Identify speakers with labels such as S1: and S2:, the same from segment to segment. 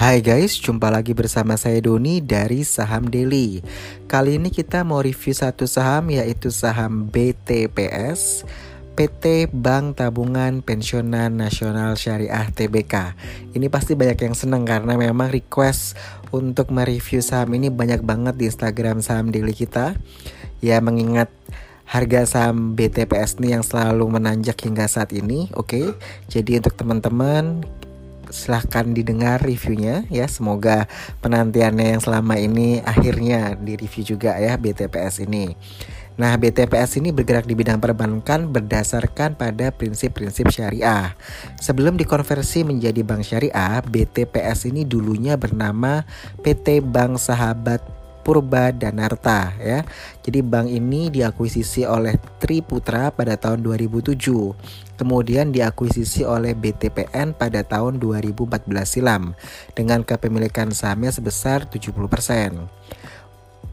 S1: Hai guys, jumpa lagi bersama saya Doni dari Saham Daily. Kali ini kita mau review satu saham yaitu saham BTPS, PT Bank Tabungan Pensiunan Nasional Syariah TBK. Ini pasti banyak yang senang karena memang request untuk mereview saham ini banyak banget di Instagram Saham Daily kita. Ya mengingat harga saham BTPS ini yang selalu menanjak hingga saat ini, oke. Okay? Jadi untuk teman-teman silahkan didengar reviewnya ya semoga penantiannya yang selama ini akhirnya di review juga ya BTPS ini Nah, BTPS ini bergerak di bidang perbankan berdasarkan pada prinsip-prinsip syariah. Sebelum dikonversi menjadi bank syariah, BTPS ini dulunya bernama PT Bank Sahabat Purba Danarta ya. Jadi bank ini diakuisisi oleh Triputra pada tahun 2007. Kemudian diakuisisi oleh BTPN pada tahun 2014 silam dengan kepemilikan sahamnya sebesar 70%.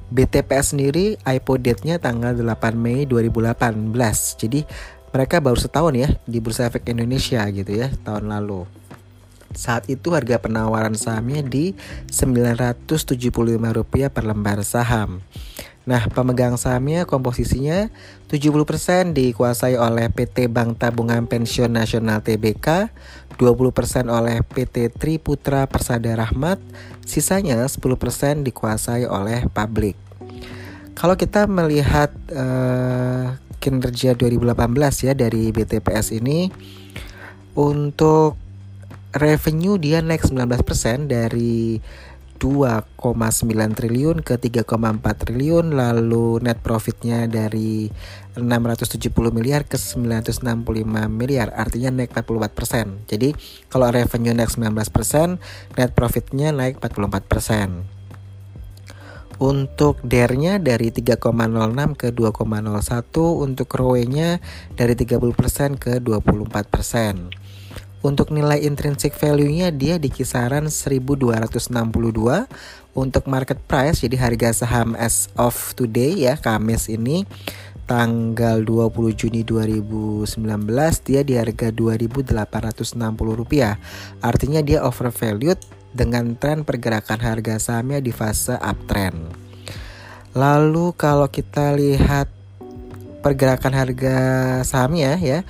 S1: BTPS sendiri IPO date-nya tanggal 8 Mei 2018. Jadi mereka baru setahun ya di Bursa Efek Indonesia gitu ya tahun lalu. Saat itu harga penawaran sahamnya di Rp975 per lembar saham. Nah, pemegang sahamnya komposisinya 70% dikuasai oleh PT Bank Tabungan Pensiun Nasional TBK, 20% oleh PT Triputra Persada Rahmat, sisanya 10% dikuasai oleh publik. Kalau kita melihat uh, kinerja 2018 ya dari BTPS ini untuk revenue dia naik 19% dari 2,9 triliun ke 3,4 triliun lalu net profitnya dari 670 miliar ke 965 miliar artinya naik 44% jadi kalau revenue naik 19% net profitnya naik 44% untuk DER-nya dari 3,06 ke 2,01 untuk ROE-nya dari 30% ke 24% untuk nilai intrinsic value-nya dia di kisaran 1262 untuk market price jadi harga saham as of today ya Kamis ini tanggal 20 Juni 2019 dia di harga 2.860 rupiah. Artinya dia overvalued dengan tren pergerakan harga sahamnya di fase uptrend. Lalu kalau kita lihat pergerakan harga sahamnya ya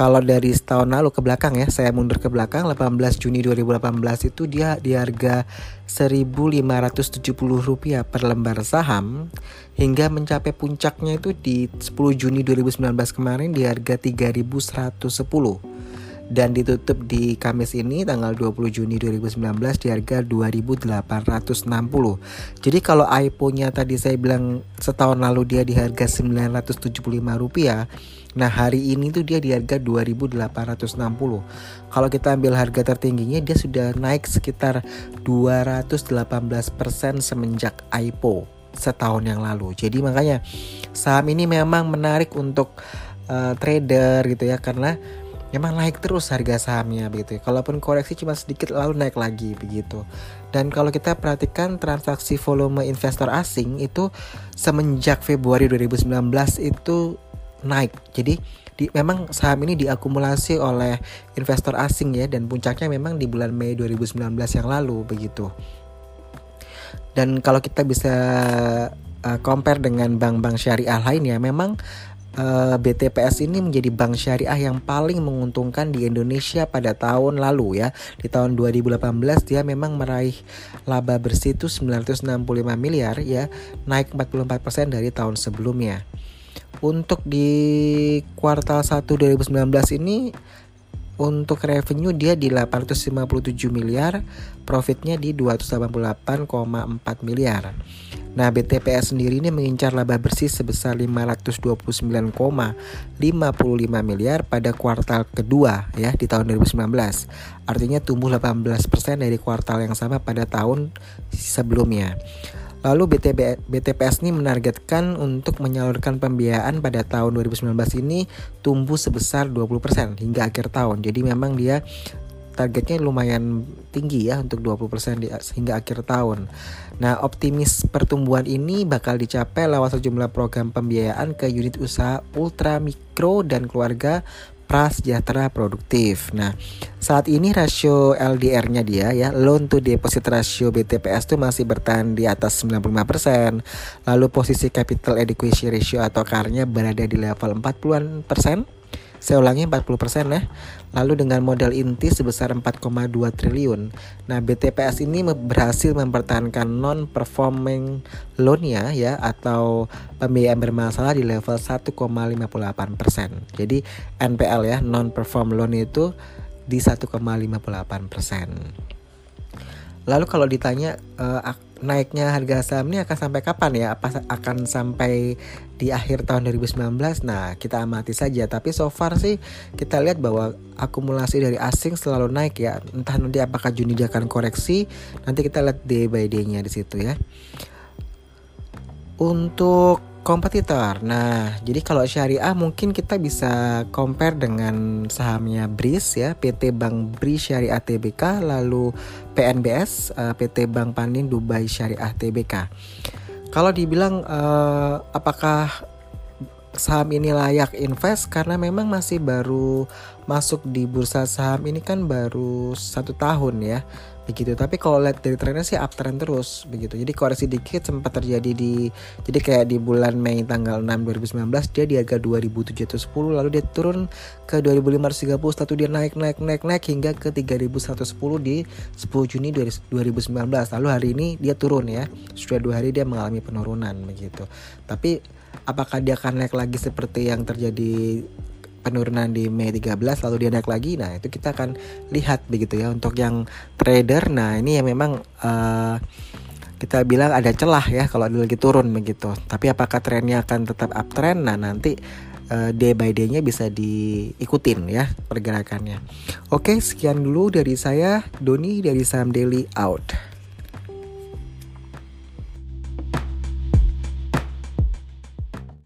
S1: kalau dari setahun lalu ke belakang ya, saya mundur ke belakang 18 Juni 2018 itu dia di harga 1.570 rupiah per lembar saham hingga mencapai puncaknya itu di 10 Juni 2019 kemarin di harga 3.110 dan ditutup di Kamis ini tanggal 20 Juni 2019 di harga 2860. Jadi kalau IPO-nya tadi saya bilang setahun lalu dia di harga 975 rupiah Nah hari ini tuh dia di harga 2860 Kalau kita ambil harga tertingginya dia sudah naik sekitar 218% semenjak IPO setahun yang lalu Jadi makanya saham ini memang menarik untuk uh, trader gitu ya Karena memang naik terus harga sahamnya begitu ya. Kalaupun koreksi cuma sedikit lalu naik lagi begitu. Dan kalau kita perhatikan transaksi volume investor asing itu semenjak Februari 2019 itu naik. Jadi di, memang saham ini diakumulasi oleh investor asing ya dan puncaknya memang di bulan Mei 2019 yang lalu begitu. Dan kalau kita bisa uh, compare dengan bank-bank syariah lain ya memang eh, BTPS ini menjadi bank syariah yang paling menguntungkan di Indonesia pada tahun lalu ya. Di tahun 2018 dia memang meraih laba bersih itu 965 miliar ya, naik 44% dari tahun sebelumnya. Untuk di kuartal 1 2019 ini untuk revenue dia di 857 miliar, profitnya di 288,4 miliar. Nah, BTPS sendiri ini mengincar laba bersih sebesar 529,55 miliar pada kuartal kedua ya di tahun 2019. Artinya tumbuh 18% dari kuartal yang sama pada tahun sebelumnya. Lalu BTP, BTPS ini menargetkan untuk menyalurkan pembiayaan pada tahun 2019 ini tumbuh sebesar 20% hingga akhir tahun. Jadi memang dia targetnya lumayan tinggi ya untuk 20% di, hingga akhir tahun. Nah, optimis pertumbuhan ini bakal dicapai lewat sejumlah program pembiayaan ke unit usaha ultra mikro dan keluarga Prasejahtera Produktif. Nah, saat ini rasio LDR-nya dia ya, loan to deposit ratio BTPS itu masih bertahan di atas 95%. Lalu posisi capital adequacy ratio atau CAR-nya berada di level 40-an persen saya ulangi 40% ya. Lalu dengan modal inti sebesar 4,2 triliun. Nah, BTPS ini berhasil mempertahankan non performing loan-nya ya atau pembiayaan bermasalah di level 1,58%. Jadi NPL ya, non perform loan itu di 1,58%. Lalu kalau ditanya uh, naiknya harga saham ini akan sampai kapan ya? Apa akan sampai di akhir tahun 2019? Nah, kita amati saja. Tapi so far sih kita lihat bahwa akumulasi dari asing selalu naik ya. Entah nanti apakah Juni dia akan koreksi, nanti kita lihat day by day-nya di situ ya. Untuk kompetitor. Nah, jadi kalau syariah mungkin kita bisa compare dengan sahamnya BRIS ya, PT Bank BRI Syariah TBK, lalu PNBS, uh, eh, PT Bank Panin Dubai Syariah TBK. Kalau dibilang uh, apakah saham ini layak invest karena memang masih baru masuk di bursa saham ini kan baru satu tahun ya begitu tapi kalau lihat dari trennya sih uptrend terus begitu. Jadi koreksi dikit sempat terjadi di jadi kayak di bulan Mei tanggal 6 2019 dia di harga 2710 lalu dia turun ke 2530 setelah dia naik naik naik naik hingga ke 3110 di 10 Juni 2019 lalu hari ini dia turun ya. Sudah dua hari dia mengalami penurunan begitu. Tapi apakah dia akan naik lagi seperti yang terjadi penurunan di Mei 13 lalu dia naik lagi nah itu kita akan lihat begitu ya. Untuk yang trader nah ini yang memang uh, kita bilang ada celah ya kalau lagi turun begitu. Tapi apakah trennya akan tetap uptrend? Nah nanti uh, day by day-nya bisa diikutin ya pergerakannya. Oke sekian dulu dari saya Doni dari Saham Daily out